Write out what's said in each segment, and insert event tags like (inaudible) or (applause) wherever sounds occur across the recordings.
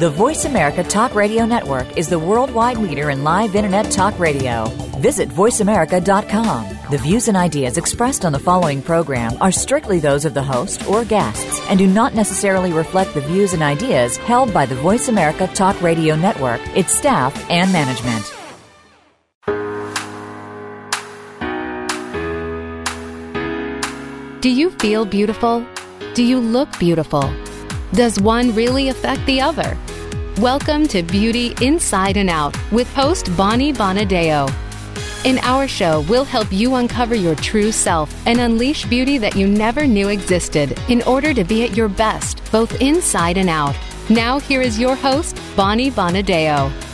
The Voice America Talk Radio Network is the worldwide leader in live Internet talk radio. Visit VoiceAmerica.com. The views and ideas expressed on the following program are strictly those of the host or guests and do not necessarily reflect the views and ideas held by the Voice America Talk Radio Network, its staff, and management. Do you feel beautiful? Do you look beautiful? Does one really affect the other? Welcome to Beauty Inside and Out with host Bonnie Bonadeo. In our show, we'll help you uncover your true self and unleash beauty that you never knew existed in order to be at your best, both inside and out. Now, here is your host, Bonnie Bonadeo.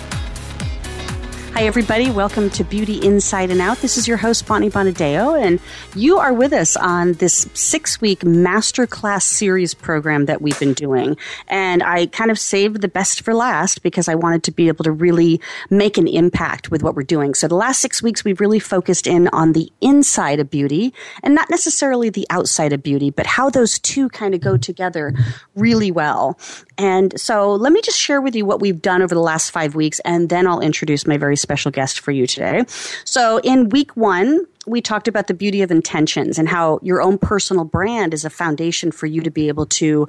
Hi, everybody. Welcome to Beauty Inside and Out. This is your host, Bonnie Bonadeo, and you are with us on this six week masterclass series program that we've been doing. And I kind of saved the best for last because I wanted to be able to really make an impact with what we're doing. So the last six weeks, we've really focused in on the inside of beauty and not necessarily the outside of beauty, but how those two kind of go together really well. And so let me just share with you what we've done over the last five weeks, and then I'll introduce my very special guest for you today. So in week one, we talked about the beauty of intentions and how your own personal brand is a foundation for you to be able to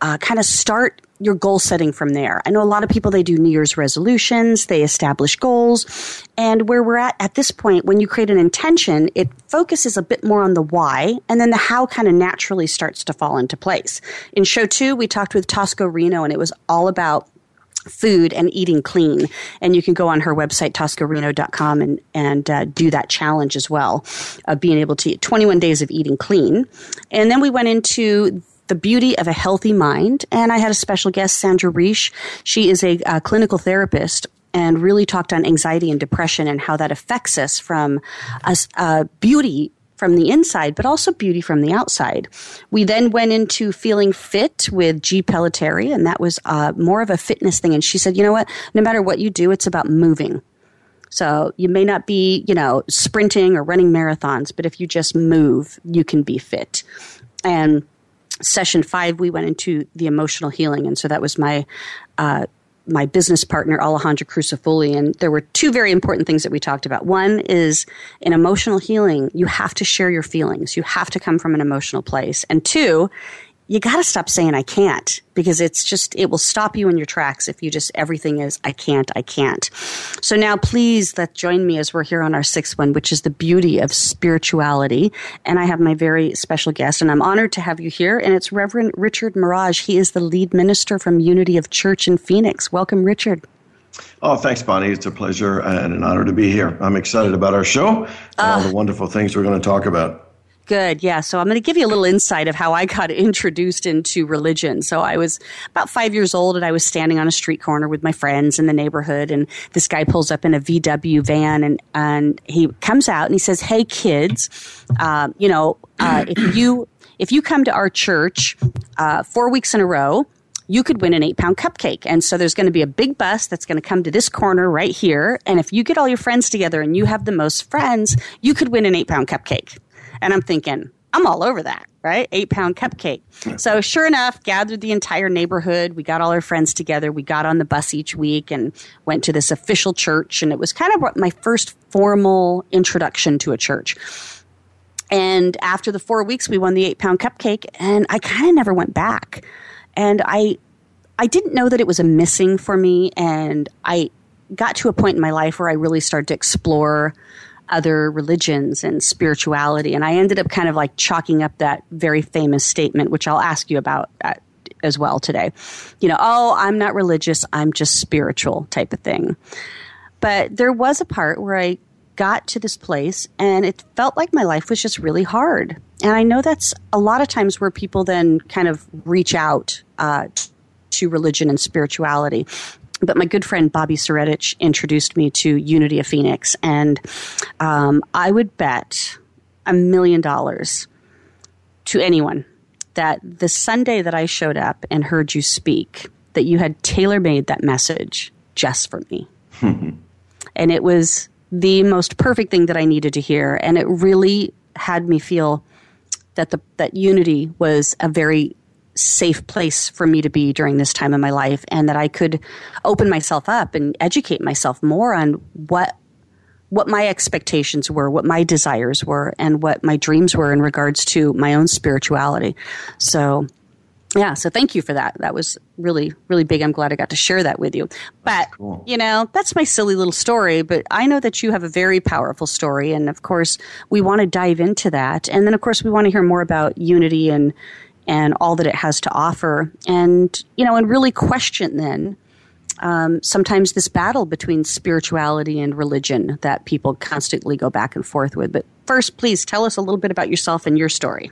uh, kind of start your goal setting from there. I know a lot of people, they do New Year's resolutions, they establish goals. And where we're at at this point, when you create an intention, it focuses a bit more on the why, and then the how kind of naturally starts to fall into place. In show two, we talked with Tosca Reno, and it was all about food and eating clean. And you can go on her website, toscareno.com, and, and uh, do that challenge as well of being able to eat 21 days of eating clean. And then we went into the beauty of a healthy mind. And I had a special guest, Sandra Reish. She is a, a clinical therapist and really talked on anxiety and depression and how that affects us from a, uh, beauty from the inside, but also beauty from the outside. We then went into feeling fit with G. Pelletary, and that was uh, more of a fitness thing. And she said, you know what? No matter what you do, it's about moving. So you may not be, you know, sprinting or running marathons, but if you just move, you can be fit. And session five, we went into the emotional healing. And so that was my uh, my business partner Alejandra Crucifulli, and there were two very important things that we talked about. One is in emotional healing, you have to share your feelings. You have to come from an emotional place. And two, you got to stop saying I can't because it's just, it will stop you in your tracks if you just, everything is I can't, I can't. So now please let join me as we're here on our sixth one, which is the beauty of spirituality. And I have my very special guest and I'm honored to have you here. And it's Reverend Richard Maraj. He is the lead minister from Unity of Church in Phoenix. Welcome, Richard. Oh, thanks, Bonnie. It's a pleasure and an honor to be here. I'm excited about our show and uh, all the wonderful things we're going to talk about. Good. Yeah. So I'm going to give you a little insight of how I got (laughs) introduced into religion. So I was about five years old and I was standing on a street corner with my friends in the neighborhood and this guy pulls up in a VW van and, and he comes out and he says, Hey kids, uh, you know, uh, if (clears throat) you, if you come to our church, uh, four weeks in a row, you could win an eight pound cupcake. And so there's going to be a big bus that's going to come to this corner right here. And if you get all your friends together and you have the most friends, you could win an eight pound cupcake. And I'm thinking, I'm all over that, right? Eight pound cupcake. So sure enough, gathered the entire neighborhood. We got all our friends together. We got on the bus each week and went to this official church. And it was kind of my first formal introduction to a church. And after the four weeks, we won the eight pound cupcake and I kind of never went back. And I, I didn't know that it was a missing for me. And I got to a point in my life where I really started to explore other religions and spirituality. And I ended up kind of like chalking up that very famous statement, which I'll ask you about uh, as well today. You know, oh, I'm not religious, I'm just spiritual type of thing. But there was a part where I got to this place and it felt like my life was just really hard. And I know that's a lot of times where people then kind of reach out uh, to religion and spirituality but my good friend Bobby Soretich introduced me to Unity of Phoenix, and um, I would bet a million dollars to anyone that the Sunday that I showed up and heard you speak, that you had tailor made that message just for me. (laughs) And it was the most perfect thing that I needed to hear. And it really had me feel that the that unity was a very safe place for me to be during this time in my life and that I could open myself up and educate myself more on what what my expectations were, what my desires were, and what my dreams were in regards to my own spirituality. So yeah, so thank you for that. That was really, really big. I'm glad I got to share that with you. But, cool. you know, that's my silly little story, but I know that you have a very powerful story. And of course, we want to dive into that. And then, of course, we want to hear more about unity and, and all that it has to offer. And, you know, and really question then um, sometimes this battle between spirituality and religion that people constantly go back and forth with. But first, please tell us a little bit about yourself and your story.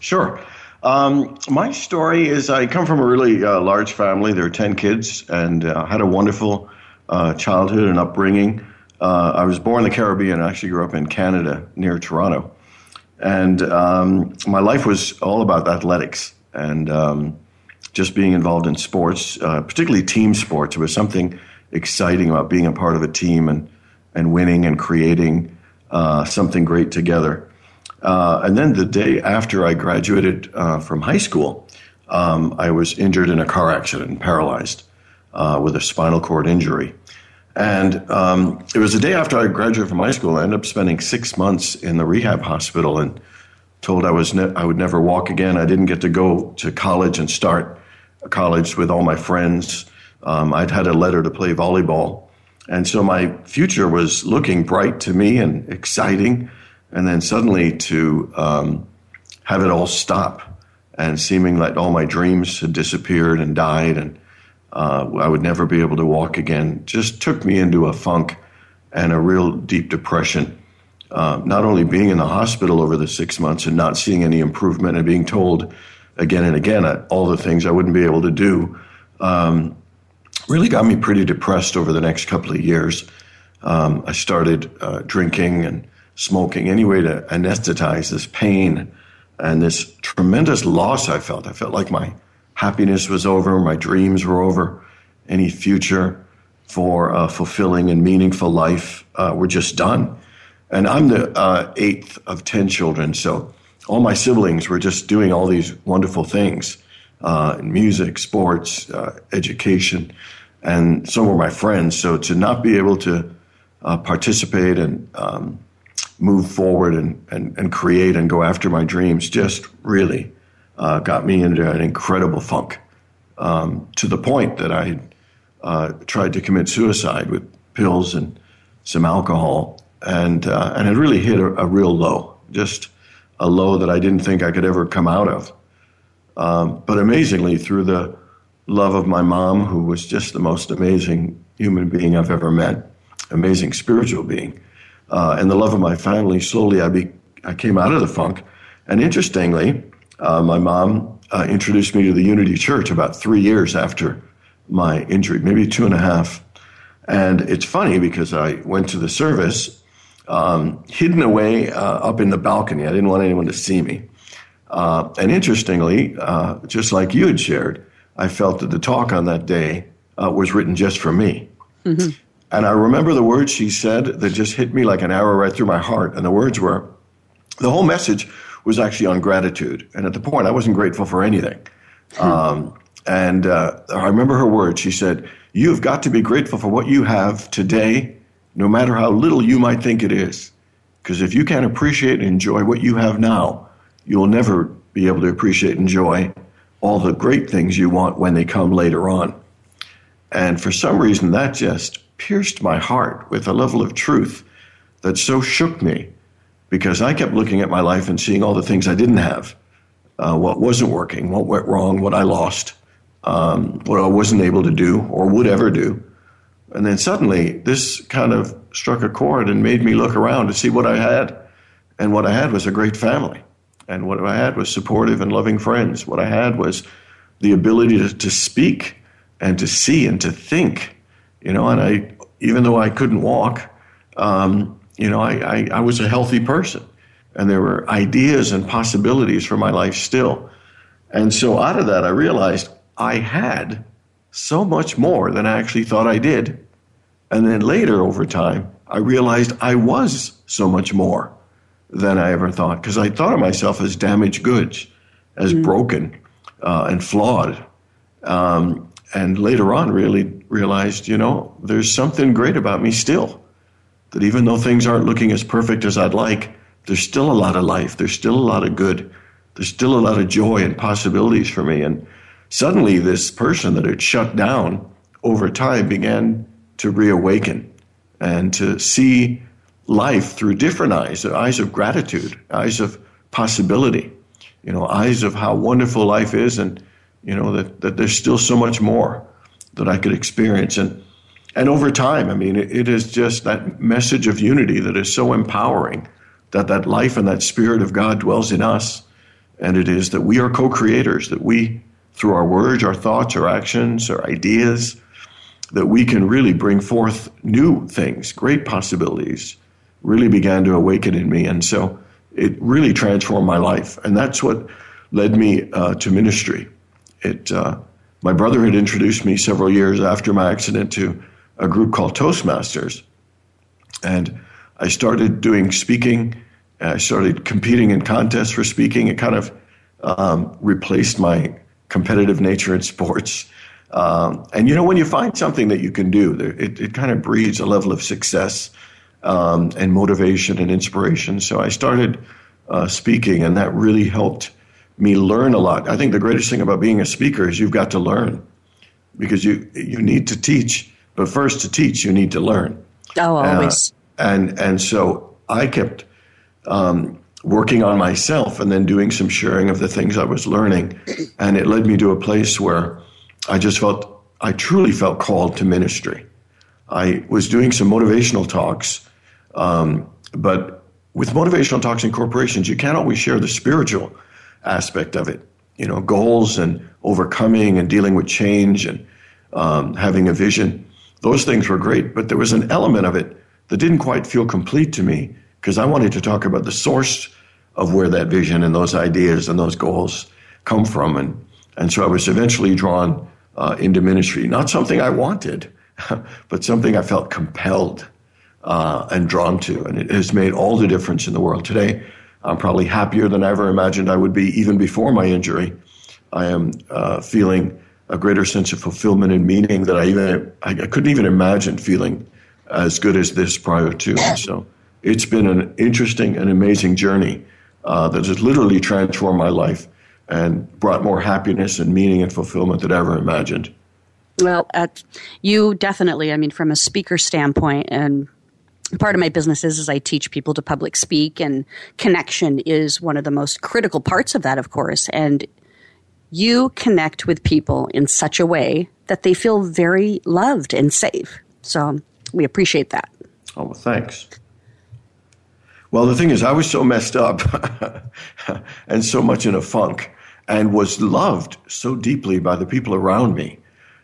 Sure. Um, my story is I come from a really uh, large family. There are 10 kids and uh, had a wonderful uh, childhood and upbringing. Uh, I was born in the Caribbean. I actually grew up in Canada near Toronto. And um, my life was all about athletics and um, just being involved in sports, uh, particularly team sports. It was something exciting about being a part of a team and, and winning and creating uh, something great together. Uh, and then the day after I graduated uh, from high school, um, I was injured in a car accident and paralyzed uh, with a spinal cord injury. And um, it was the day after I graduated from high school. I ended up spending six months in the rehab hospital and told I was ne- I would never walk again. I didn't get to go to college and start college with all my friends. Um, I'd had a letter to play volleyball, and so my future was looking bright to me and exciting and then suddenly to um, have it all stop and seeming like all my dreams had disappeared and died and uh, I would never be able to walk again just took me into a funk and a real deep depression. Uh, not only being in the hospital over the six months and not seeing any improvement and being told again and again all the things I wouldn't be able to do um, really got me pretty depressed over the next couple of years. Um, I started uh, drinking and smoking any way to anesthetize this pain and this tremendous loss I felt. I felt like my happiness was over, my dreams were over, any future for a fulfilling and meaningful life uh, were just done. And I'm the uh, eighth of 10 children, so all my siblings were just doing all these wonderful things uh, music, sports, uh, education, and so were my friends. So to not be able to uh, participate and um, move forward and, and, and create and go after my dreams just really uh, got me into an incredible funk um, to the point that I uh, tried to commit suicide with pills and some alcohol. And, uh, and it really hit a, a, real low, just a low that I didn't think I could ever come out of. Um, but amazingly, through the love of my mom, who was just the most amazing human being I've ever met, amazing spiritual being, uh, and the love of my family, slowly I, be, I came out of the funk. And interestingly, uh, my mom uh, introduced me to the Unity Church about three years after my injury, maybe two and a half. And it's funny because I went to the service um, hidden away uh, up in the balcony. I didn't want anyone to see me. Uh, and interestingly, uh, just like you had shared, I felt that the talk on that day was written just for me. Mm-hmm. And I remember the words she said that just hit me like an arrow right through my heart. And the words were, the whole message was actually on gratitude. And at the point, I wasn't grateful for anything. Um, and uh, I remember her words. She said, You've got to be grateful for what you have today, no matter how little you might think it is. Because if you can't appreciate and enjoy what you have now, you'll never be able to appreciate and enjoy all the great things you want when they come later on. And for some reason, that just pierced my heart with a level of truth that so shook me because I kept looking at my life and seeing all the things I didn't have, uh, what wasn't working, what went wrong, what I lost, um, what I wasn't able to do or would ever do. And then suddenly this kind of struck a chord and made me look around to see what I had. And what I had was a great family. And what I had was supportive and loving friends. What I had was the ability to, to speak and to see and to think you know, and I, even though I couldn't walk, um, you know, I, I, I was a healthy person and there were ideas and possibilities for my life still. And so out of that, I realized I had so much more than I actually thought I did. And then later, over time, I realized I was so much more than I ever thought because I thought of myself as damaged goods, as mm. broken uh, and flawed. Um, and later on, really realized, you know, there's something great about me still. That even though things aren't looking as perfect as I'd like, there's still a lot of life. There's still a lot of good. There's still a lot of joy and possibilities for me. And suddenly, this person that had shut down over time began to reawaken and to see life through different eyes eyes of gratitude, eyes of possibility, you know, eyes of how wonderful life is, and, you know, that, that there's still so much more that I could experience. And, and over time, I mean, it, it is just that message of unity that is so empowering that that life and that spirit of God dwells in us. And it is that we are co creators, that we, through our words, our thoughts, our actions, our ideas, that we can really bring forth new things, great possibilities, really began to awaken in me. And so it really transformed my life. And that's what led me uh, to ministry. It, uh, my brother had introduced me several years after my accident to a group called Toastmasters. And I started doing speaking. I started competing in contests for speaking. It kind of um, replaced my competitive nature in sports. Um, and you know, when you find something that you can do, it, it kind of breeds a level of success um, and motivation and inspiration. So I started uh, speaking, and that really helped me learn a lot. I think the greatest thing about being a speaker is you've got to learn because you you need to teach, but first to teach, you need to learn. Oh, always. Uh, and and so I kept um, working on myself, and then doing some sharing of the things I was learning, and it led me to a place where I just felt, I truly felt called to ministry. I was doing some motivational talks, um, but with motivational talks in corporations, you can't always share the spiritual aspect of it. You know, goals and overcoming and dealing with change and um, having a vision. Those things were great, but there was an element of it that didn't quite feel complete to me because I wanted to talk about the source of where that vision and those ideas and those goals come from. And, and so I was eventually drawn uh, into ministry. Not something I wanted, (laughs) but something I felt compelled uh, and drawn to. And it has made all the difference in the world. Today, I'm probably happier than I ever imagined I would be even before my injury. I am uh, feeling a greater sense of fulfillment and meaning that I even I, couldn't even imagine feeling as good as this prior to. And so it's been an interesting and amazing journey uh, that has literally transformed my life and brought more happiness and meaning and fulfillment than I ever imagined. Well, at, you definitely, I mean, from a speaker standpoint, and part of my business is, is I teach people to public speak, and connection is one of the most critical parts of that, of course. And you connect with people in such a way that they feel very loved and safe. So we appreciate that. Oh, well, thanks. Well, the thing is, I was so messed up (laughs) and so much in a funk and was loved so deeply by the people around me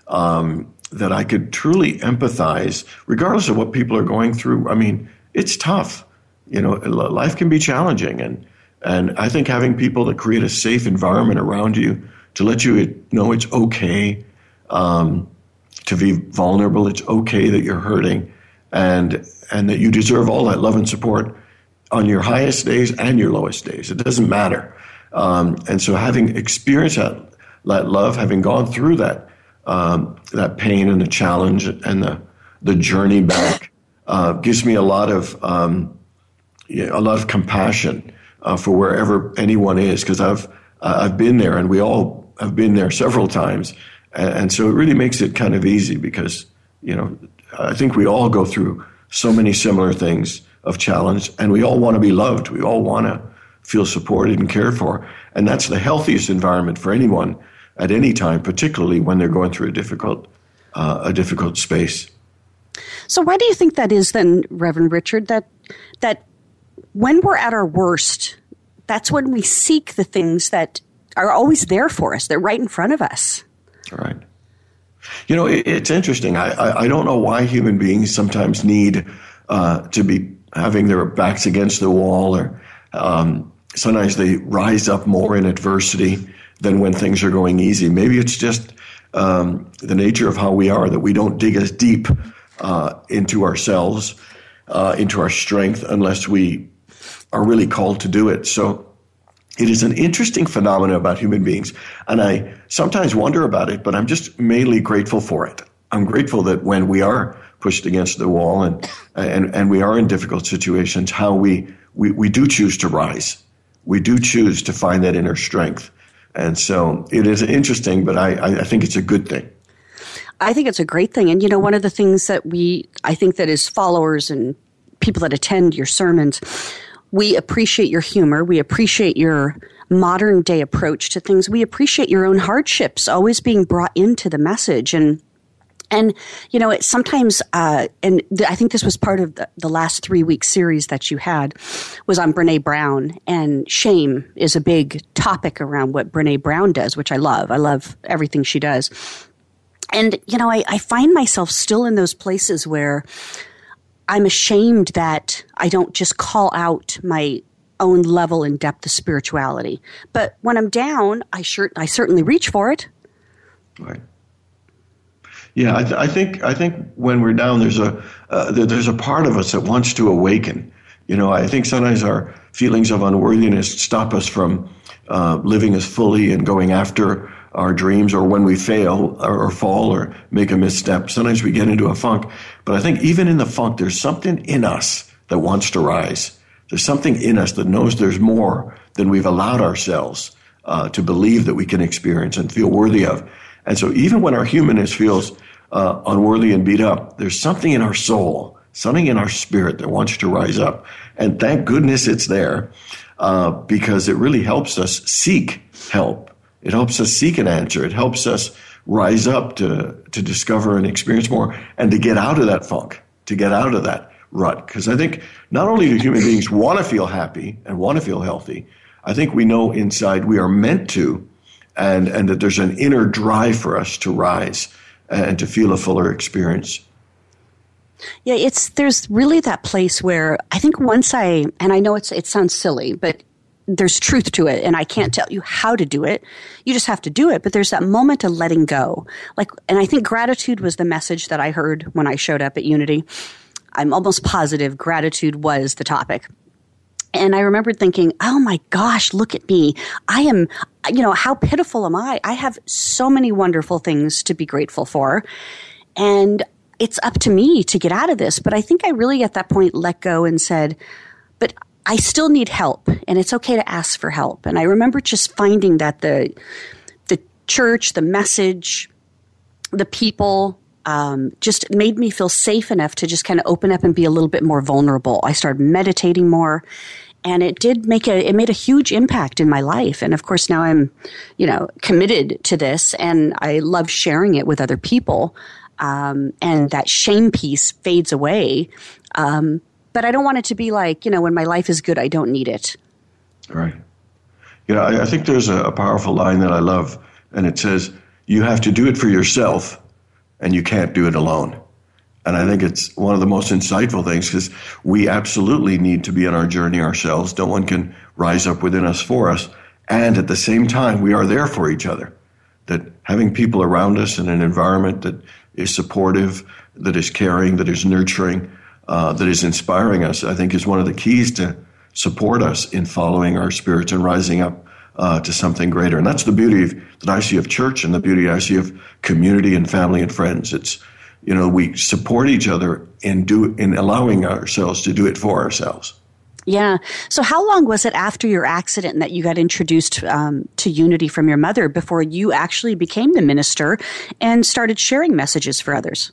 um, that I could truly empathize, regardless of what people are going through. I mean, it's tough. You know, life can be challenging, and and I think having people that create a safe environment around you to let you know it's okay um, to be vulnerable, it's okay that you're hurting, and and that you deserve all that love and support on your highest days and your lowest days. It doesn't matter. Um, and so, having experienced that, that love, having gone through that um, that pain and the challenge and the the journey back, uh, gives me a lot of um, yeah, a lot of compassion uh, for wherever anyone is because I've uh, I've been there and we all have been there several times, and, and so it really makes it kind of easy because you know I think we all go through so many similar things of challenge, and we all want to be loved. We all want to feel supported and cared for. And that's the healthiest environment for anyone at any time, particularly when they're going through a difficult, uh, a difficult space. So, why do you think that is, then, Reverend Richard? That that when we're at our worst, that's when we seek the things that are always there for us. They're right in front of us. Right. You know, it, it's interesting. I, I, I don't know why human beings sometimes need uh, to be having their backs against the wall or um, sometimes they rise up more in adversity than when things are going easy. Maybe it's just um, the nature of how we are that we don't dig as deep uh, into ourselves, uh, into our strength, unless we are really called to do it. So it is an interesting phenomenon about human beings, and I sometimes wonder about it, but I'm just mainly grateful for it. I'm grateful that when we are pushed against the wall and and, and we are in difficult situations, how we, we, we do choose to rise. We do choose to find that inner strength. And so it is interesting, but I, I think it's a good thing. I think it's a great thing. And you know, one of the things that we, I think that as followers and people that attend your sermons, we appreciate your humor. We appreciate your modern day approach to things. We appreciate your own hardships always being brought into the message. And and you know, it sometimes, uh, and th- I think this was part of the, the last three week series that you had, was on Brene Brown, and shame is a big topic around what Brene Brown does, which I love. I love everything she does. And you know, I, I find myself still in those places where I'm ashamed that I don't just call out my own level and depth of spirituality. But when I'm down, I sure I certainly reach for it. Right. Yeah, I, th- I, think I think when we're down, there's a uh, there's a part of us that wants to awaken. You know, I think sometimes our feelings of unworthiness stop us from uh, living as fully and going after our dreams, or when we fail or, or fall or make a misstep. Sometimes we get into a funk. But I think even in the funk, there's something in us that wants to rise. There's something in us that knows there's more than we've allowed ourselves uh, to believe that we can experience and feel worthy of. And so even when our humanness feels uh, unworthy and beat up, there's something in our soul, something in our spirit that wants to rise up. And thank goodness it's there uh, because it really helps us seek help. It helps us seek an answer. It helps us rise up to, to discover and experience more and to get out of that funk, to get out of that rut. Because I think not only do human beings want to feel happy and want to feel healthy, I think we know inside we are meant to and, and that there's an inner drive for us to rise and to feel a fuller experience. Yeah, it's there's really that place where I think once I and I know it's it sounds silly, but there's truth to it and I can't tell you how to do it. You just have to do it, but there's that moment of letting go. Like and I think gratitude was the message that I heard when I showed up at Unity. I'm almost positive gratitude was the topic. And I remembered thinking, oh my gosh, look at me. I am, you know, how pitiful am I? I have so many wonderful things to be grateful for. And it's up to me to get out of this. But I think I really at that point let go and said, but I still need help and it's okay to ask for help. And I remember just finding that the, the church, the message, the people, um, just made me feel safe enough to just kind of open up and be a little bit more vulnerable. I started meditating more and it did make a it made a huge impact in my life and of course now i'm you know committed to this and i love sharing it with other people um, and that shame piece fades away um, but i don't want it to be like you know when my life is good i don't need it right you know i, I think there's a, a powerful line that i love and it says you have to do it for yourself and you can't do it alone. And I think it's one of the most insightful things because we absolutely need to be on our journey ourselves. No one can rise up within us for us. And at the same time, we are there for each other. That having people around us in an environment that is supportive, that is caring, that is nurturing, uh, that is inspiring us, I think is one of the keys to support us in following our spirits and rising up uh, to something greater. And that's the beauty of, that I see of church and the beauty I see of community and family and friends. It's, you know, we support each other in do in allowing ourselves to do it for ourselves. Yeah. So, how long was it after your accident that you got introduced um, to unity from your mother before you actually became the minister and started sharing messages for others?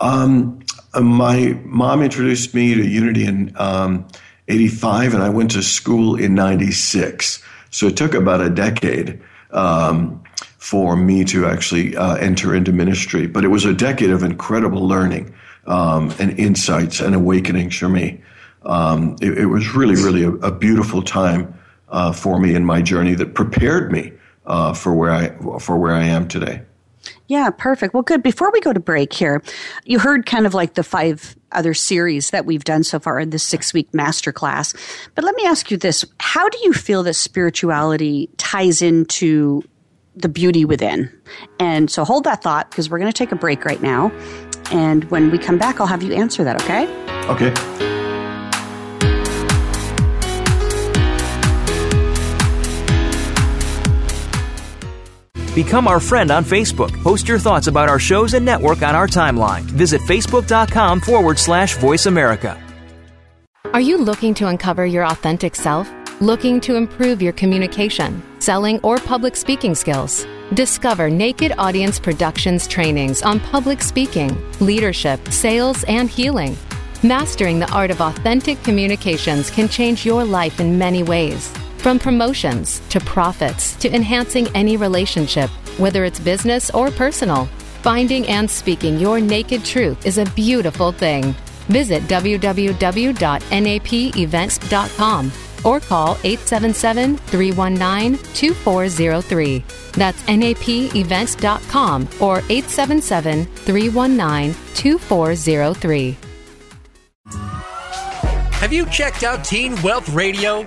Um, my mom introduced me to unity in um, 85, and I went to school in 96. So it took about a decade um, for me to actually uh, enter into ministry. But it was a decade of incredible learning um, and insights and awakenings for me. Um, it, it, was really, really a, a beautiful time uh, for me in my journey that prepared me uh, for where I for where I am today. Yeah, perfect. Well, good. Before we go to break here, you heard kind of like the five other series that we've done so far in this six week masterclass. But let me ask you this How do you feel that spirituality ties into the beauty within? And so hold that thought because we're going to take a break right now. And when we come back, I'll have you answer that, okay? Okay. Become our friend on Facebook. Post your thoughts about our shows and network on our timeline. Visit facebook.com forward slash voice America. Are you looking to uncover your authentic self? Looking to improve your communication, selling, or public speaking skills? Discover Naked Audience Productions trainings on public speaking, leadership, sales, and healing. Mastering the art of authentic communications can change your life in many ways. From promotions to profits to enhancing any relationship, whether it's business or personal. Finding and speaking your naked truth is a beautiful thing. Visit www.napevents.com or call 877 319 2403. That's napevents.com or 877 319 2403. Have you checked out Teen Wealth Radio?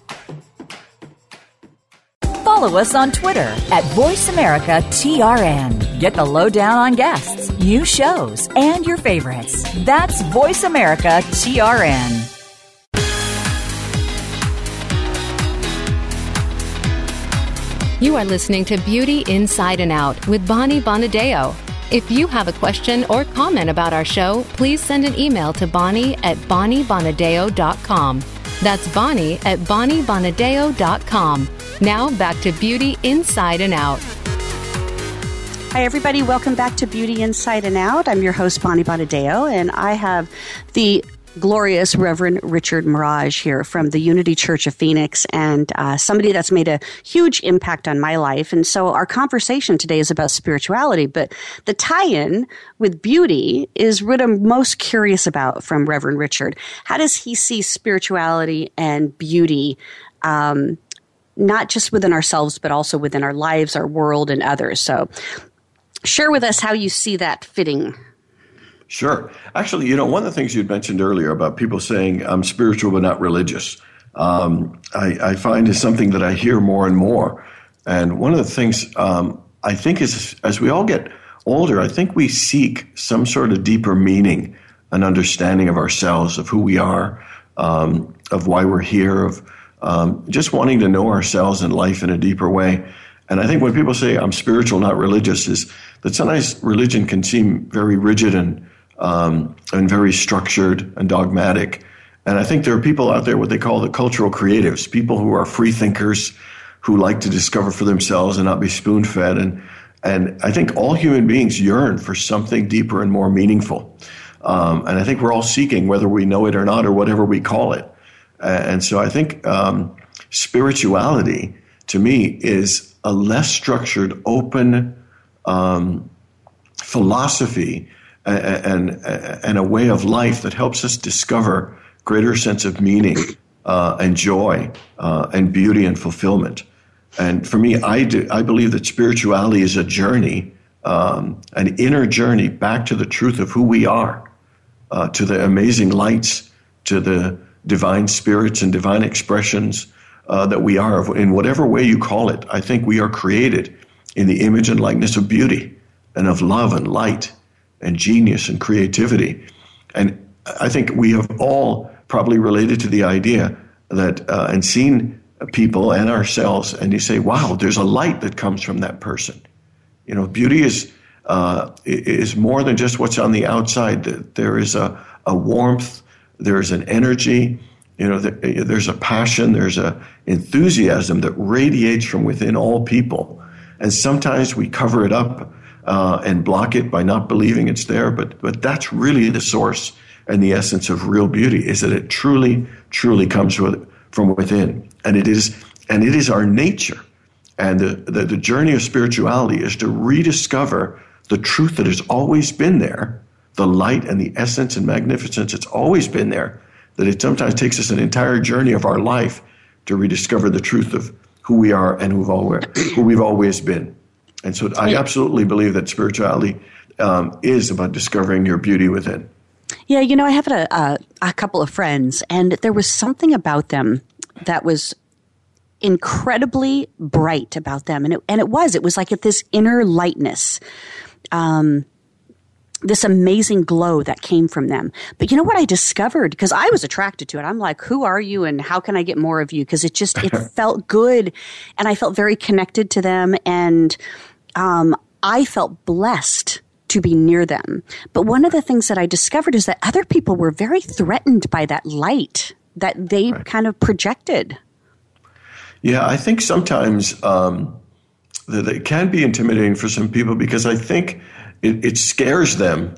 Follow us on Twitter at VoiceAmericaTRN. Get the lowdown on guests, new shows, and your favorites. That's VoiceAmericaTRN. You are listening to Beauty Inside and Out with Bonnie Bonadeo. If you have a question or comment about our show, please send an email to Bonnie at BonnieBonadeo.com. That's Bonnie at BonnieBonadeo.com. Now back to Beauty Inside and Out. Hi, everybody. Welcome back to Beauty Inside and Out. I'm your host, Bonnie Bonadeo, and I have the glorious Reverend Richard Maraj here from the Unity Church of Phoenix and uh, somebody that's made a huge impact on my life. And so our conversation today is about spirituality, but the tie in with beauty is what I'm most curious about from Reverend Richard. How does he see spirituality and beauty? Um, not just within ourselves, but also within our lives, our world, and others. So, share with us how you see that fitting Sure. Actually, you know, one of the things you'd mentioned earlier about people saying I'm spiritual but not religious, um, I, I, find is something that I hear more and more. And one of the things um, I think is as we all get older, I think we seek some sort of deeper meaning and understanding of ourselves, of who we are, um, of why we're here, of um, just wanting to know ourselves and life in a deeper way. And I think when people say I'm spiritual, not religious, is that sometimes religion can seem very rigid and um, and very structured and dogmatic. And I think there are people out there, what they call the cultural creatives, people who are free thinkers, who like to discover for themselves and not be spoon fed. And, and I think all human beings yearn for something deeper and more meaningful. Um, and I think we're all seeking, whether we know it or not, or whatever we call it. And so I think um, spirituality, to me, is a less structured, open um, philosophy and, and a way of life that helps us discover greater sense of meaning uh, and joy uh, and beauty and fulfillment. And for me, I, do, I believe that spirituality is a journey, um, an inner journey back to the truth of who we are, uh, to the amazing lights, to the divine spirits and divine expressions uh, that we are, in whatever way you call it. I think we are created in the image and likeness of beauty and of love and light and genius and creativity. And I think we have all probably related to the idea that uh, and seen people and ourselves, and you say, "Wow, there's a light that comes from that person." You know, beauty is uh, is more than just what's on the outside. There is a, a warmth, there is an energy. You know, there's a passion, there's a enthusiasm that radiates from within all people, and sometimes we cover it up uh, and block it by not believing it's there. But but that's really the source and the essence of real beauty is that it truly truly comes with, from within, and it is and it is our nature. And the, the, the journey of spirituality is to rediscover the truth that has always been there, the light and the essence and magnificence. It's always been there. That it sometimes takes us an entire journey of our life to rediscover the truth of who we are and who we've (coughs) always been. And so I absolutely believe that spirituality um, is about discovering your beauty within. Yeah, you know, I have a, a, a couple of friends, and there was something about them that was incredibly bright about them, and it and it was it was like this inner lightness. Um, this amazing glow that came from them. But you know what I discovered? Because I was attracted to it. I'm like, who are you and how can I get more of you? Because it just, it (laughs) felt good. And I felt very connected to them. And um, I felt blessed to be near them. But one of the things that I discovered is that other people were very threatened by that light that they right. kind of projected. Yeah, I think sometimes um, that it can be intimidating for some people because I think it, it scares them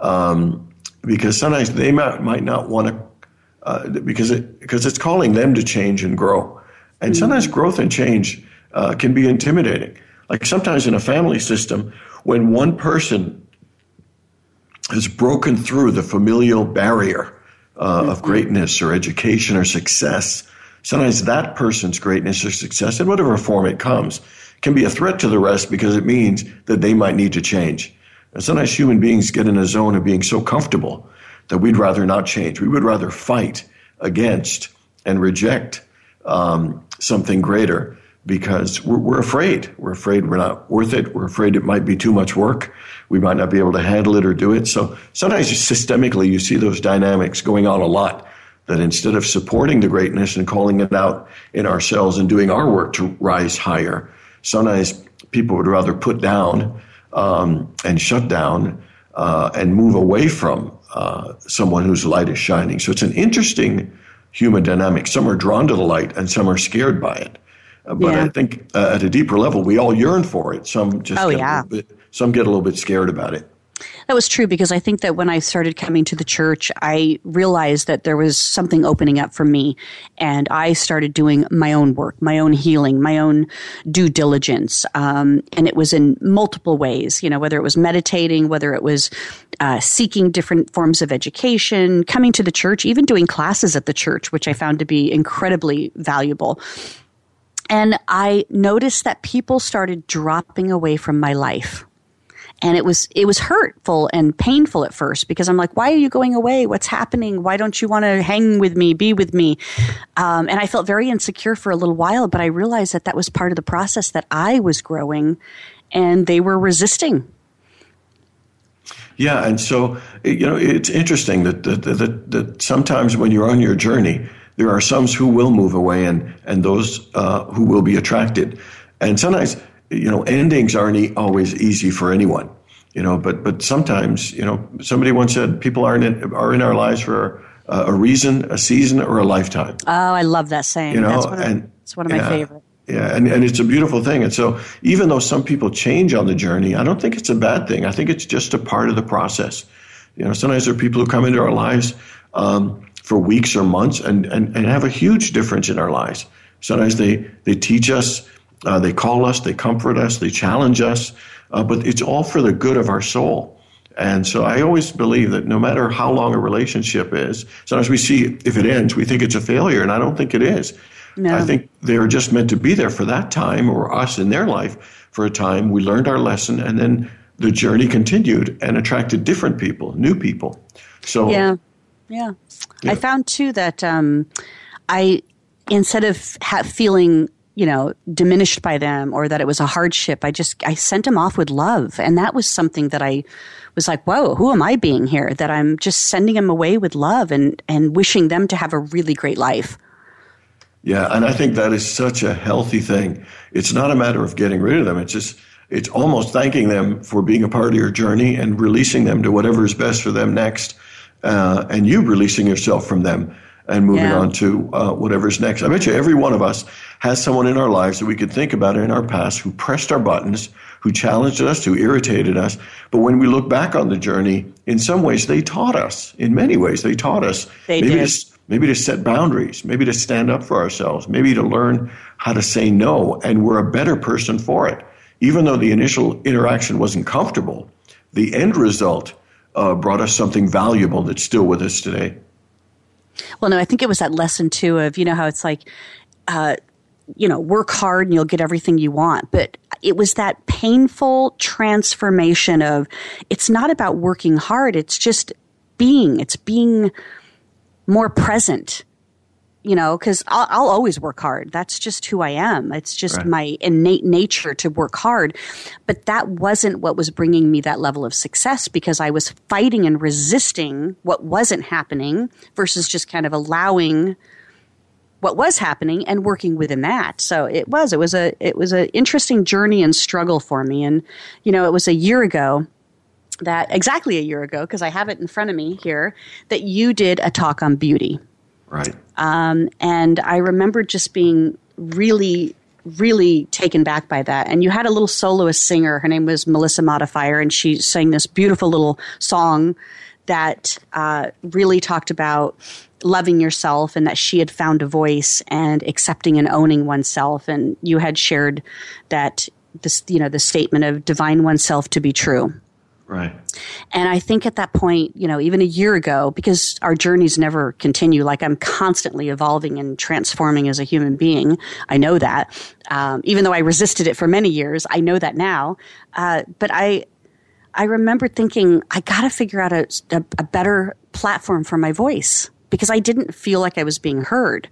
um, because sometimes they might, might not want to uh, because it because it's calling them to change and grow, and mm-hmm. sometimes growth and change uh, can be intimidating. Like sometimes in a family system, when one person has broken through the familial barrier uh, mm-hmm. of greatness or education or success, sometimes that person's greatness or success, in whatever form it comes, can be a threat to the rest because it means that they might need to change. And sometimes human beings get in a zone of being so comfortable that we'd rather not change. We would rather fight against and reject um, something greater because we're, we're, afraid. We're afraid we're not worth it. We're afraid it might be too much work. We might not be able to handle it or do it. So sometimes systemically you see those dynamics going on a lot that instead of supporting the greatness and calling it out in ourselves and doing our work to rise higher, sometimes people would rather put down um, and shut down uh, and move away from uh, someone whose light is shining. So it's an interesting human dynamic. Some are drawn to the light and some are scared by it. Uh, but yeah. I think uh, at a deeper level, we all yearn for it. Some just oh, yeah. bit, some get a little bit scared about it. That was true because I think that when I started coming to the church, I realized that there was something opening up for me. And I started doing my own work, my own healing, my own due diligence. Um, and it was in multiple ways, you know, whether it was meditating, whether it was uh, seeking different forms of education, coming to the church, even doing classes at the church, which I found to be incredibly valuable. And I noticed that people started dropping away from my life and it was it was hurtful and painful at first because I'm like, why are you going away? What's happening? Why don't you want to hang with me, be with me? Um, and I felt very insecure for a little while, but I realized that that was part of the process that I was growing, and they were resisting. Yeah, and so you know it's interesting that that, that, that sometimes when you're on your journey, there are some who will move away, and and those uh, who will be attracted, and sometimes you know, endings aren't always easy for anyone, you know, but, but sometimes, you know, somebody once said people are in, are in our lives for a, a reason, a season, or a lifetime. Oh, I love that saying. You know, That's one of, and, it's one of my yeah, favorite. Yeah, and, and it's a beautiful thing. And so, even though some people change on the journey, I don't think it's a bad thing. I think it's just a part of the process. You know, sometimes there are people who come into our lives um, for weeks or months and, and, and have a huge difference in our lives. Sometimes they, they teach us uh, they call us, they comfort us, they challenge us, uh, but it's all for the good of our soul. And so I always believe that no matter how long a relationship is, sometimes we see if it ends, we think it's a failure, and I don't think it is. No. I think they're just meant to be there for that time or us in their life for a time. We learned our lesson, and then the journey continued and attracted different people, new people. So yeah, yeah. yeah. I found too that um, I instead of ha- feeling you know, diminished by them or that it was a hardship. I just, I sent them off with love. And that was something that I was like, whoa, who am I being here? That I'm just sending them away with love and, and wishing them to have a really great life. Yeah. And I think that is such a healthy thing. It's not a matter of getting rid of them. It's just, it's almost thanking them for being a part of your journey and releasing them to whatever is best for them next. Uh, and you releasing yourself from them and moving yeah. on to uh, whatever's next. I bet you every one of us has someone in our lives that we could think about in our past who pressed our buttons, who challenged us, who irritated us. But when we look back on the journey, in some ways they taught us. In many ways, they taught us. They maybe did. To, maybe to set boundaries, maybe to stand up for ourselves, maybe to learn how to say no, and we're a better person for it. Even though the initial interaction wasn't comfortable, the end result uh, brought us something valuable that's still with us today. Well, no, I think it was that lesson too of you know how it's like, uh, you know, work hard and you'll get everything you want, but it was that painful transformation of it's not about working hard; it's just being. It's being more present you know, because I'll, I'll, always work hard. That's just who I am. It's just right. my innate nature to work hard. But that wasn't what was bringing me that level of success because I was fighting and resisting what wasn't happening versus just kind of allowing what was happening and working within that. So it was, it was a, it was an interesting journey and struggle for me. And, you know, it was a year ago that exactly a year ago, because I have it in front of me here, that you did a talk on beauty. Right. Um, and I remember just being really, really taken back by that. And you had a little soloist singer. Her name was Melissa Modifier, and she sang this beautiful little song that uh, really talked about loving yourself and that she had found a voice and accepting and owning oneself. And you had shared that this, you know, the statement of divine oneself to be true. Right. And I think at that point, you know, even a year ago, because our journeys never continue, like I'm constantly evolving and transforming as a human being. I know that. Um, even though I resisted it for many years, I know that now. Uh, but I, I remember thinking, I got to figure out a, a, a better platform for my voice because I didn't feel like I was being heard.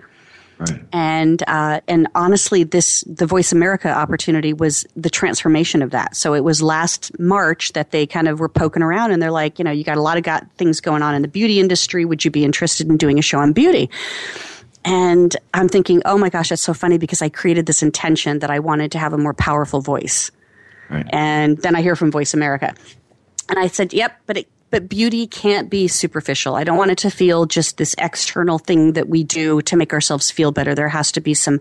Right. And uh, and honestly, this the Voice America opportunity was the transformation of that. So it was last March that they kind of were poking around, and they're like, you know, you got a lot of got things going on in the beauty industry. Would you be interested in doing a show on beauty? And I'm thinking, oh my gosh, that's so funny because I created this intention that I wanted to have a more powerful voice. Right. And then I hear from Voice America. And I said, yep, but it but beauty can't be superficial. I don't want it to feel just this external thing that we do to make ourselves feel better. There has to be some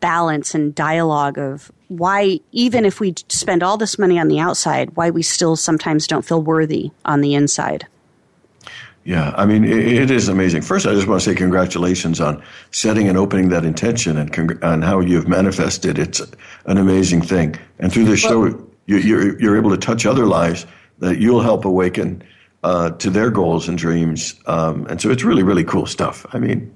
balance and dialogue of why, even if we spend all this money on the outside, why we still sometimes don't feel worthy on the inside. Yeah, I mean, it, it is amazing. First, I just want to say congratulations on setting and opening that intention and congr- on how you've manifested. It's an amazing thing. And through this show, you, you're, you're able to touch other lives that you'll help awaken uh, to their goals and dreams. Um, and so it's really, really cool stuff. I mean,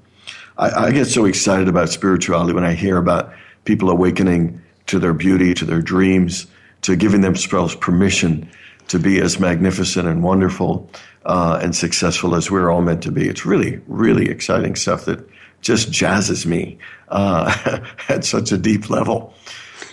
I, I, get so excited about spirituality when I hear about people awakening to their beauty, to their dreams, to giving themselves permission to be as magnificent and wonderful uh, and successful as we're all meant to be. It's really, really exciting stuff that just jazzes me uh, (laughs) at such a deep level.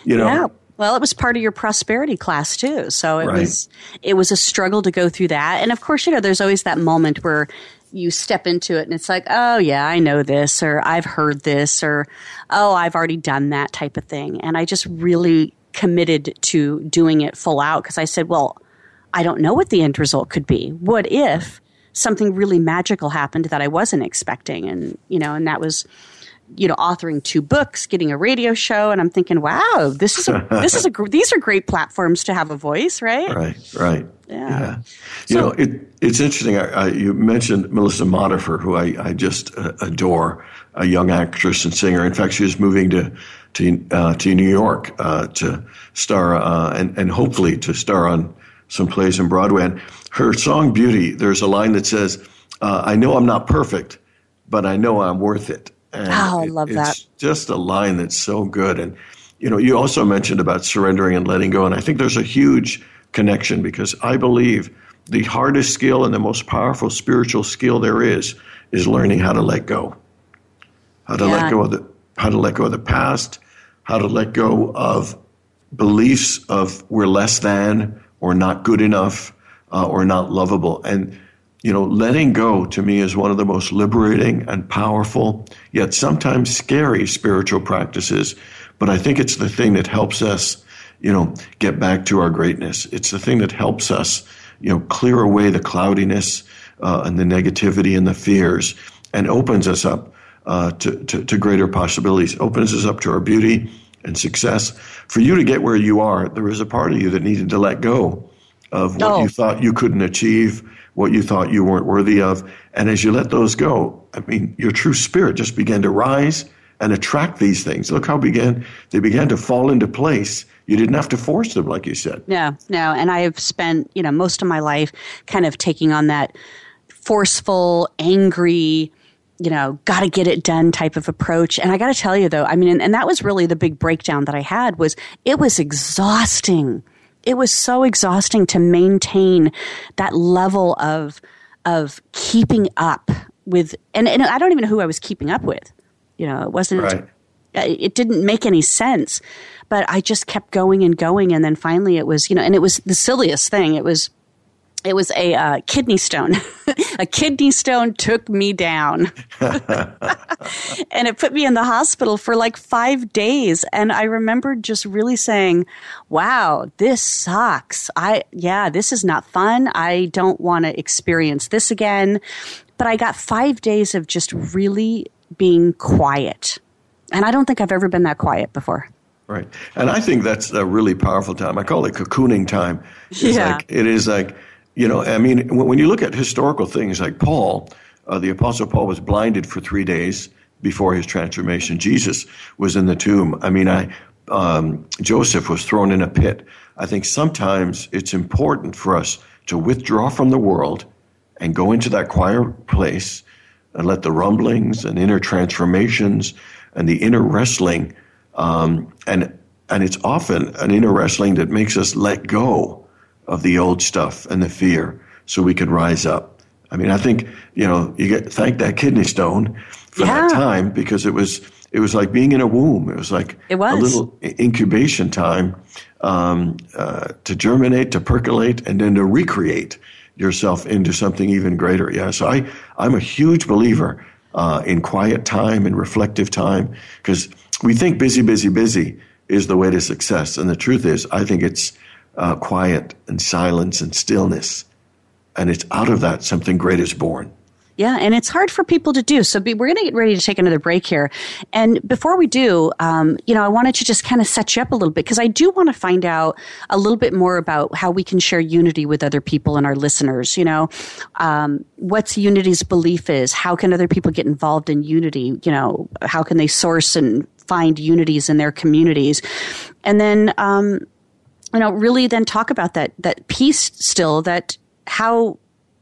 You know, yeah. Well, it was part of your prosperity class too. So it right. was it was a struggle to go through that. And of course, you know, there's always that moment where you step into it and it's like, "Oh, yeah, I know this or I've heard this or oh, I've already done that type of thing." And I just really committed to doing it full out because I said, "Well, I don't know what the end result could be. What if something really magical happened that I wasn't expecting?" And, you know, and that was you know, authoring two books, getting a radio show, and I'm thinking, wow, this is a (laughs) this is a these are great platforms to have a voice, right? Right, right. Yeah. yeah. You so, know, it, it's interesting. I, I, you mentioned Melissa Modifier, who I, I just uh, adore, a young actress and singer. In fact, she is moving to to uh, to New York uh, to star uh, and and hopefully to star on some plays in Broadway. And her song "Beauty," there's a line that says, uh, "I know I'm not perfect, but I know I'm worth it." And oh, I love it, that. It's just a line that's so good. And, you know, you also mentioned about surrendering and letting go. And I think there's a huge connection because I believe the hardest skill and the most powerful spiritual skill there is is learning how to let go. How to yeah. let go of the how to let go of the past, how to let go of beliefs of we're less than or not good enough uh, or not lovable. And you know, letting go to me is one of the most liberating and powerful, yet sometimes scary spiritual practices. But I think it's the thing that helps us, you know, get back to our greatness. It's the thing that helps us, you know, clear away the cloudiness uh, and the negativity and the fears and opens us up uh, to, to, to greater possibilities, opens us up to our beauty and success. For you to get where you are, there was a part of you that needed to let go of what oh. you thought you couldn't achieve what you thought you weren't worthy of. And as you let those go, I mean, your true spirit just began to rise and attract these things. Look how began they began to fall into place. You didn't have to force them, like you said. No, no. And I have spent, you know, most of my life kind of taking on that forceful, angry, you know, got to get it done type of approach. And I got to tell you though, I mean, and, and, that was really the big breakdown that I had was it was exhausting. It was so exhausting to maintain that level of, of keeping up with, and, and I don't even know who I was keeping up with. You know, it wasn't, right. Uh, it didn't make any sense, but I just kept going and going. And then finally it was, you know, and it was the silliest thing. It was, it was a uh, kidney stone. (laughs) a kidney stone took me down. (laughs) and it put me in the hospital for like five days. And I remember just really saying, wow, this sucks. I, yeah, this is not fun. I don't want to experience this again. But I got five days of just really being quiet. And I don't think I've ever been that quiet before. Right. And I think that's a really powerful time. I call it cocooning time. It's yeah. Like, it is like, you know, I mean, when you look at historical things like Paul, uh, the Apostle Paul was blinded for three days before his transformation. Jesus was in the tomb. I mean, I, um, Joseph was thrown in a pit. I think sometimes it's important for us to withdraw from the world and go into that quiet place and let the rumblings and inner transformations and the inner wrestling, um, and and it's often an inner wrestling that makes us let go of the old stuff and the fear so we could rise up. I mean, I think, you know, you get thank that kidney stone for yeah. that time because it was it was like being in a womb. It was like it was. a little incubation time um, uh, to germinate, to percolate, and then to recreate yourself into something even greater. Yeah. So I I'm a huge believer uh, in quiet time and reflective time because we think busy, busy, busy is the way to success, and the truth is, I think it's uh, quiet and silence and stillness. And it's out of that something great is born. Yeah, and it's hard for people to do. So be, we're going to get ready to take another break here. And before we do, um, you know, I wanted to just kind of set you up a little bit because I do want to find out a little bit more about how we can share unity with other people and our listeners. You know, um, what's Unity's belief is? How can other people get involved in Unity? You know, how can they source and find unities in their communities? And then, um, you know, really then talk about that that peace still that how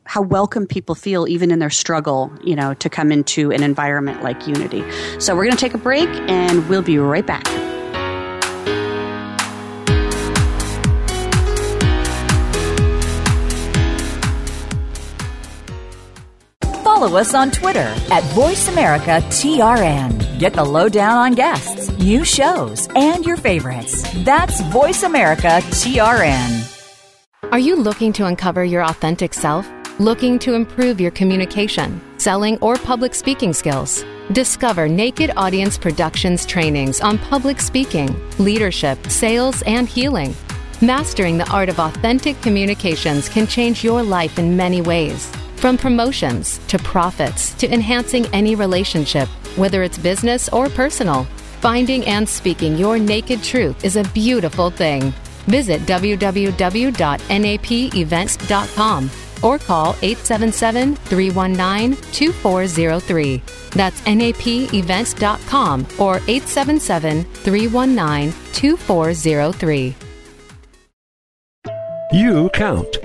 how welcome people feel even in their struggle, you know, to come into an environment like Unity. So we're going to take a break and we'll be right back. Follow us on Twitter at VoiceAmericaTRN. Get the lowdown on guests, new shows, and your favorites. That's VoiceAmericaTRN. Are you looking to uncover your authentic self? Looking to improve your communication, selling, or public speaking skills? Discover Naked Audience Productions trainings on public speaking, leadership, sales, and healing. Mastering the art of authentic communications can change your life in many ways. From promotions to profits to enhancing any relationship, whether it's business or personal, finding and speaking your naked truth is a beautiful thing. Visit www.napevents.com or call 877 319 2403. That's napevents.com or 877 319 2403. You count.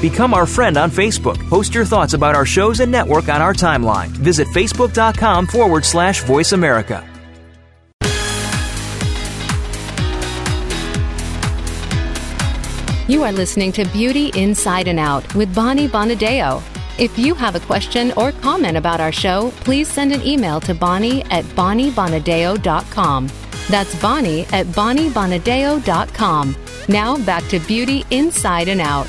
Become our friend on Facebook. Post your thoughts about our shows and network on our timeline. Visit facebook.com forward slash voice America. You are listening to Beauty Inside and Out with Bonnie Bonadeo. If you have a question or comment about our show, please send an email to Bonnie at BonnieBonadeo.com. That's Bonnie at BonnieBonadeo.com. Now back to Beauty Inside and Out.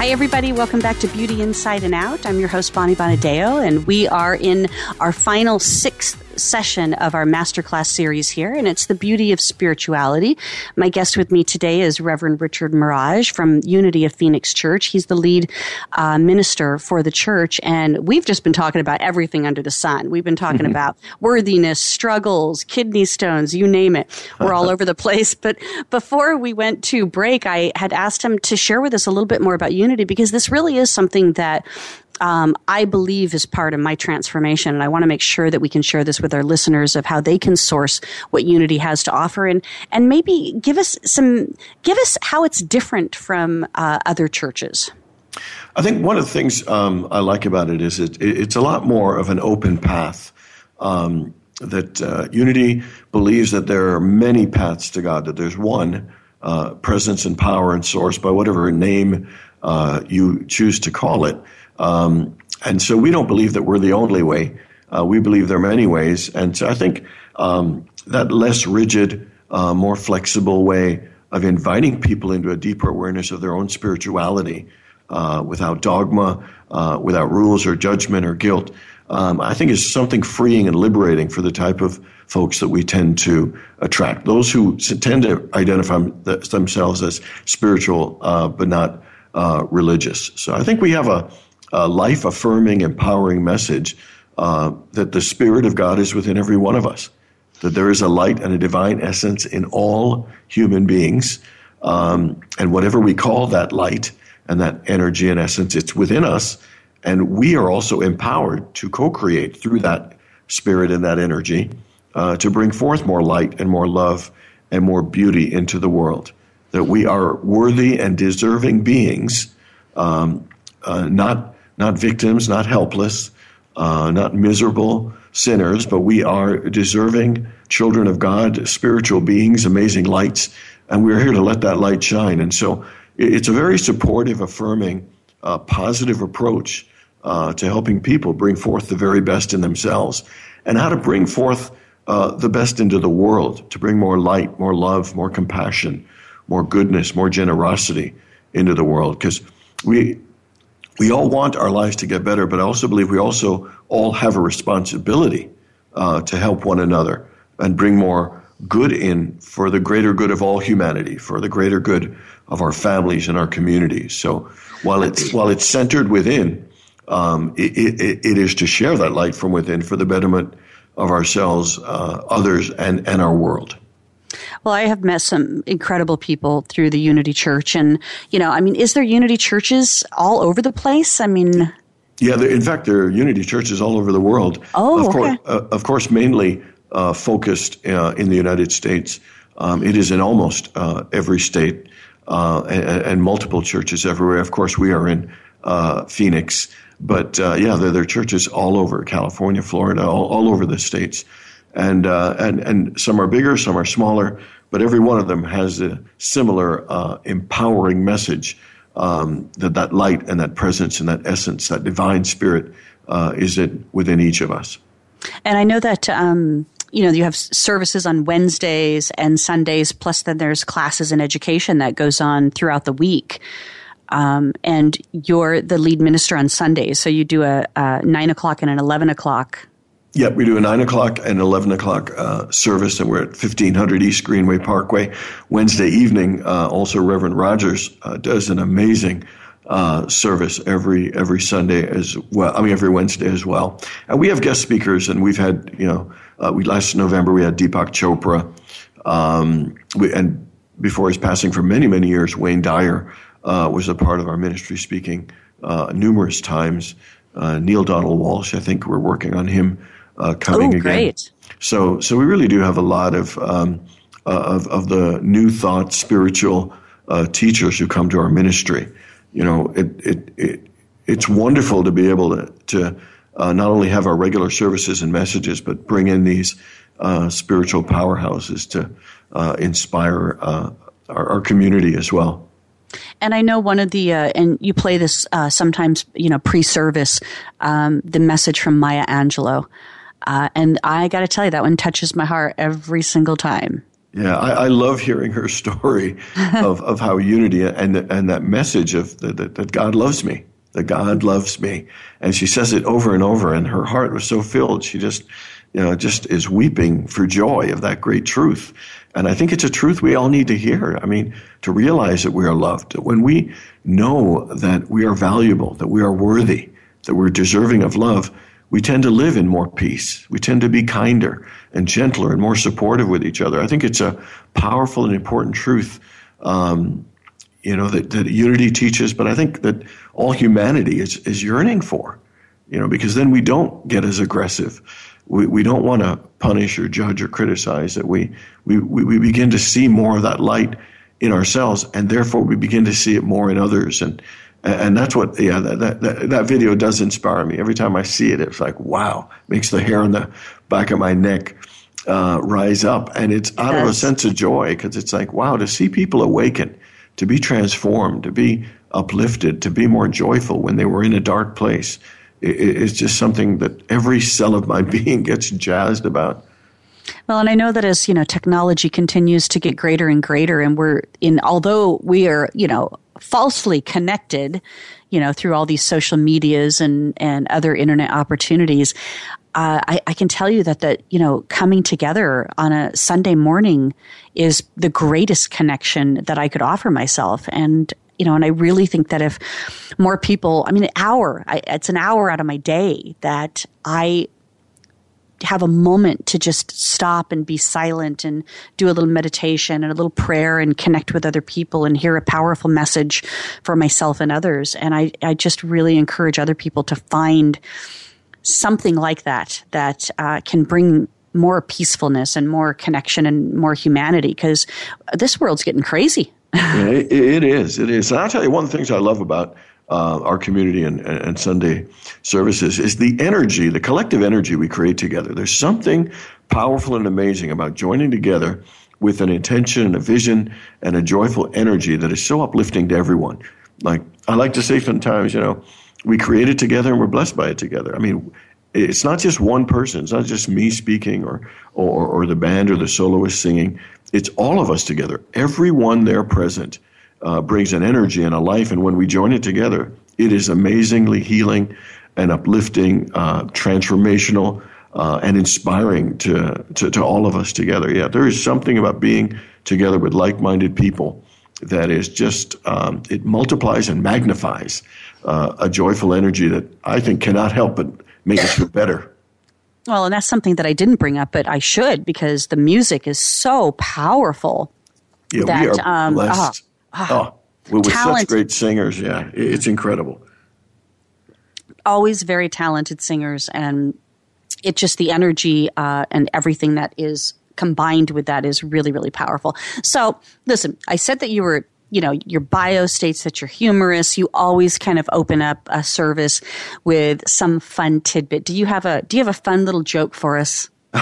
Hi, everybody. Welcome back to Beauty Inside and Out. I'm your host, Bonnie Bonadeo, and we are in our final sixth session of our masterclass series here, and it's the beauty of spirituality. My guest with me today is Reverend Richard Maraj from Unity of Phoenix Church. He's the lead uh, minister for the church, and we've just been talking about everything under the sun. We've been talking mm-hmm. about worthiness, struggles, kidney stones, you name it. We're all (laughs) over the place. But before we went to break, I had asked him to share with us a little bit more about Unity because this really is something that um, I believe is part of my transformation. And I want to make sure that we can share this with our listeners of how they can source what Unity has to offer and, and maybe give us some, give us how it's different from uh, other churches. I think one of the things um, I like about it is it, it's a lot more of an open path. Um, that uh, Unity believes that there are many paths to God, that there's one uh, presence and power and source by whatever name uh, you choose to call it. Um, and so we don't believe that we're the only way. Uh, we believe there are many ways. And so I think um, that less rigid, uh, more flexible way of inviting people into a deeper awareness of their own spirituality uh, without dogma, uh, without rules or judgment or guilt, um, I think is something freeing and liberating for the type of folks that we tend to attract. Those who tend to identify themselves as spiritual uh, but not uh, religious. So I think we have a uh, life affirming, empowering message uh, that the Spirit of God is within every one of us, that there is a light and a divine essence in all human beings. Um, and whatever we call that light and that energy and essence, it's within us. And we are also empowered to co create through that spirit and that energy uh, to bring forth more light and more love and more beauty into the world. That we are worthy and deserving beings, um, uh, not not victims, not helpless, uh, not miserable sinners, but we are deserving children of God, spiritual beings, amazing lights, and we're here to let that light shine. And so it's a very supportive, affirming, uh, positive approach uh, to helping people bring forth the very best in themselves and how to bring forth uh, the best into the world, to bring more light, more love, more compassion, more goodness, more generosity into the world. Because we, we all want our lives to get better, but I also believe we also all have a responsibility uh, to help one another and bring more good in for the greater good of all humanity, for the greater good of our families and our communities. So while it's while it's centered within, um, it, it, it is to share that light from within for the betterment of ourselves, uh, others, and and our world. Well, I have met some incredible people through the Unity Church. And, you know, I mean, is there Unity churches all over the place? I mean, yeah, in fact, there are Unity churches all over the world. Oh, of okay. course, uh, of course, mainly uh, focused uh, in the United States. Um, it is in almost uh, every state uh, and, and, multiple churches everywhere. Of course, we are in uh, Phoenix, but yeah, there, there, are churches all over California, Florida, all, all over the states and uh, and and some are bigger, some are smaller, but every one of them has a similar uh, empowering message um, that that light and that presence and that essence, that divine spirit, uh, is it within each of us. And I know that. Um you know, you have services on Wednesdays and Sundays, plus then there's classes and education that goes on throughout the week. Um, and you're the lead minister on Sundays, so you do a, a nine o'clock and an eleven o'clock yeah, we do a 9 o'clock and 11 o'clock uh, service, and we're at 1500 East Greenway Parkway. Wednesday evening, uh, also Reverend Rogers uh, does an amazing uh, service every every Sunday as well. I mean, every Wednesday as well. And we have guest speakers, and we've had, you know, uh, we last November we had Deepak Chopra, um, we, and before his passing for many, many years, Wayne Dyer uh, was a part of our ministry speaking numerous times. Neale Donald Walsch, I think we're working on him uh, coming oh, again. Great. So, so we really do have a lot of um, uh, of, of the new thought spiritual uh, teachers who come to our ministry. You know, it, it, it it's wonderful to be able to, to uh, not only have our regular services and messages, but bring in these uh, spiritual powerhouses to uh, inspire our, our community as well. And I know one of the, uh, and you play this uh, sometimes, you know, pre-service, um, the message from Maya Angelou. Uh, and I got to tell you, that one touches my heart every single time. Yeah, I, I love hearing her (laughs) story of, of how unity and and that message of that, that God loves me. that God loves me. And she says it over and over, and her heart was so filled. She just, you know, just is weeping for joy of that great truth. And I think it's a truth we all need to hear. I mean, to realize that we are loved. When we know that we are valuable, that we are worthy, that we're deserving of love, we tend to live in more peace. We tend to be kinder and gentler and more supportive with each other. I think it's a powerful and important truth um, you know, that, that unity teaches, but I think that all humanity is, is yearning for, you know, because then we don't get as aggressive. We, we don't want to punish or judge or criticize that we, we, we begin to see more of that light in ourselves and therefore we begin to see it more in others. And, and that's what, yeah, that, that, that video does inspire me. Every time I see it, it's like, wow, makes the hair on the back of my neck uh, rise up. And it's out yes. of a sense of joy because it's like, wow, to see people awaken to be transformed, to be uplifted, to be more joyful when they were in a dark place. It's just something that every cell of my (laughs) being gets jazzed about. Well, and I know that as you know, technology continues to get greater and greater, and we're in. Although we are, you know, falsely connected, you know, through all these social medias and and other internet opportunities, uh, I, I, can tell you that that you know coming together on a Sunday morning is the greatest connection that I could offer myself, and you know, and I really think that if more people, I mean, an hour, I, it's an hour out of my day that I have a moment to just stop and be silent and do a little meditation and a little prayer and connect with other people and hear a powerful message for myself and others. And I, I just really encourage other people to find something like that that uh, can bring more peacefulness and more connection and more humanity because this world's getting crazy. (laughs) it, it is. It is. And I'll tell you one of the things I love about uh, our community and, and Sunday services is the energy, the collective energy we create together. There's something powerful and amazing about joining together with an intention and a vision and a joyful energy that is so uplifting to everyone. Like I like to say sometimes, you know, we create it together and we're blessed by it together. I mean, it's not just one person. It's not just me speaking or, or, or the band or the soloist singing. It's all of us together. Everyone there present uh, brings an energy and a life. And when we join it together, it is amazingly healing and uplifting, uh, transformational, uh, and inspiring to, to, to all of us together. Yeah, there is something about being together with like minded people that is just, um, it multiplies and magnifies uh, a joyful energy that I think cannot help but make us feel better. Well, and that's something that I didn't bring up, but I should because the music is so powerful. Yeah, that, we are um, blessed. Oh, oh, with such great singers. Yeah, it's incredible. Always very talented singers, and it just the energy uh, and everything that is combined with that is really, really powerful. So, listen, I said that you were you know, your bio states that you're humorous. You always kind of open up a service with some fun tidbit. Do you have a Do you have a fun little joke for us? (laughs)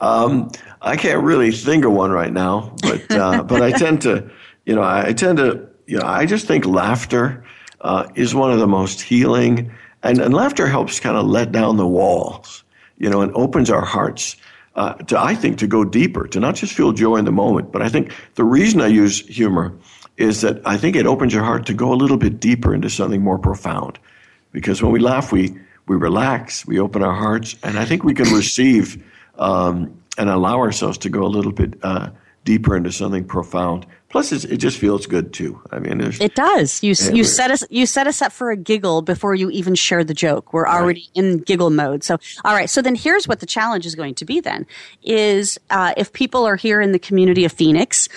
um, I can't really think of one right now, but uh, (laughs) but I tend to, you know, I, tend to, you know, I just think laughter uh, is one of the most healing, and, and laughter helps kind of let down the walls, you know, and opens our hearts uh, to, I think, to go deeper, to not just feel joy in the moment. But I think the reason I use humor is that I think it opens your heart to go a little bit deeper into something more profound. Because when we laugh, we, we relax, we open our hearts, and I think we can receive um, and allow ourselves to go a little bit uh, deeper into something profound. Plus, it just feels good too. I mean, it does. You you set us you set us up for a giggle before you even share the joke. We're already right. in giggle mode. So, all right. So then, here's what the challenge is going to be. Then is uh, if people are here in the community of Phoenix.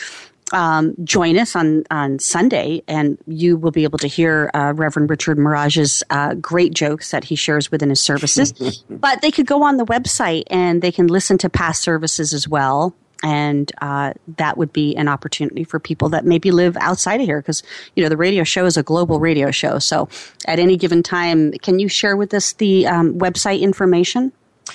Um, join us on, on Sunday, and you will be able to hear uh, Reverend Richard Maraj's uh, great jokes that he shares within his services. (laughs) but they could go on the website and they can listen to past services as well. And uh, that would be an opportunity for people that maybe live outside of here because you know the radio show is a global radio show. So at any given time can you share with us the um, website information?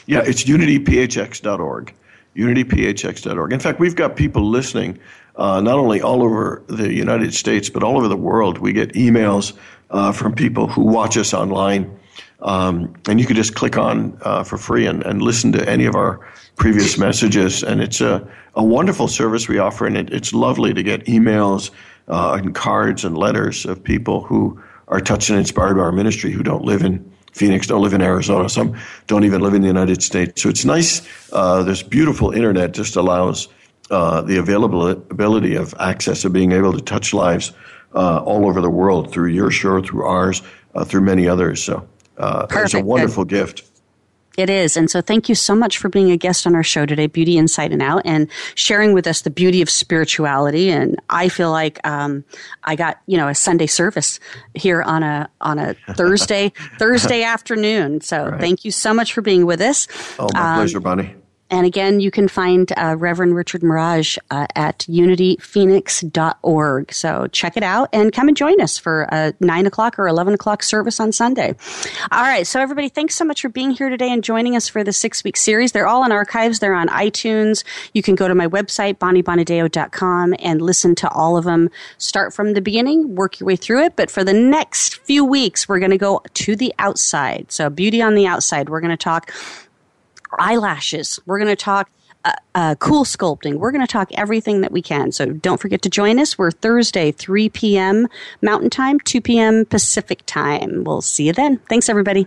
Yeah it's unityphx.org unityphx.org in fact we've got people listening uh, not only all over the united states but all over the world we get emails uh, from people who watch us online um, and you can just click on uh, for free and, and listen to any of our previous messages. And it's a, a wonderful service we offer, and it, it's lovely to get emails uh, and cards and letters of people who are touched and inspired by our ministry who don't live in Phoenix, don't live in Arizona. Some don't even live in the United States. So it's nice. Uh, this beautiful internet just allows uh, the availability of access of being able to touch lives uh, all over the world through your show, through ours, uh, through many others. So uh, it's a wonderful Good. gift. It is. And so thank you so much for being a guest on our show today, Beauty Inside and Out, and sharing with us the beauty of spirituality. And I feel like um, I got, you know, a Sunday service here on a on a (laughs) Thursday Thursday afternoon. So right. thank you so much for being with us. Oh, my um, pleasure, Bonnie. And again, you can find uh, Reverend Richard Maraj uh, at unityphoenix.org. So check it out and come and join us for a 9 o'clock or 11 o'clock service on Sunday. All right. So, everybody, thanks so much for being here today and joining us for the six week series. They're all in archives, they're on iTunes. You can go to my website, bonniebonadeo.com, and listen to all of them. Start from the beginning, work your way through it. But for the next few weeks, we're going to go to the outside. So, beauty on the outside. We're going to talk eyelashes. We're going to talk uh, uh, cool sculpting. We're going to talk everything that we can. So don't forget to join us. We're Thursday, 3 p.m. Mountain Time, 2 p.m. Pacific Time. We'll see you then. Thanks, everybody.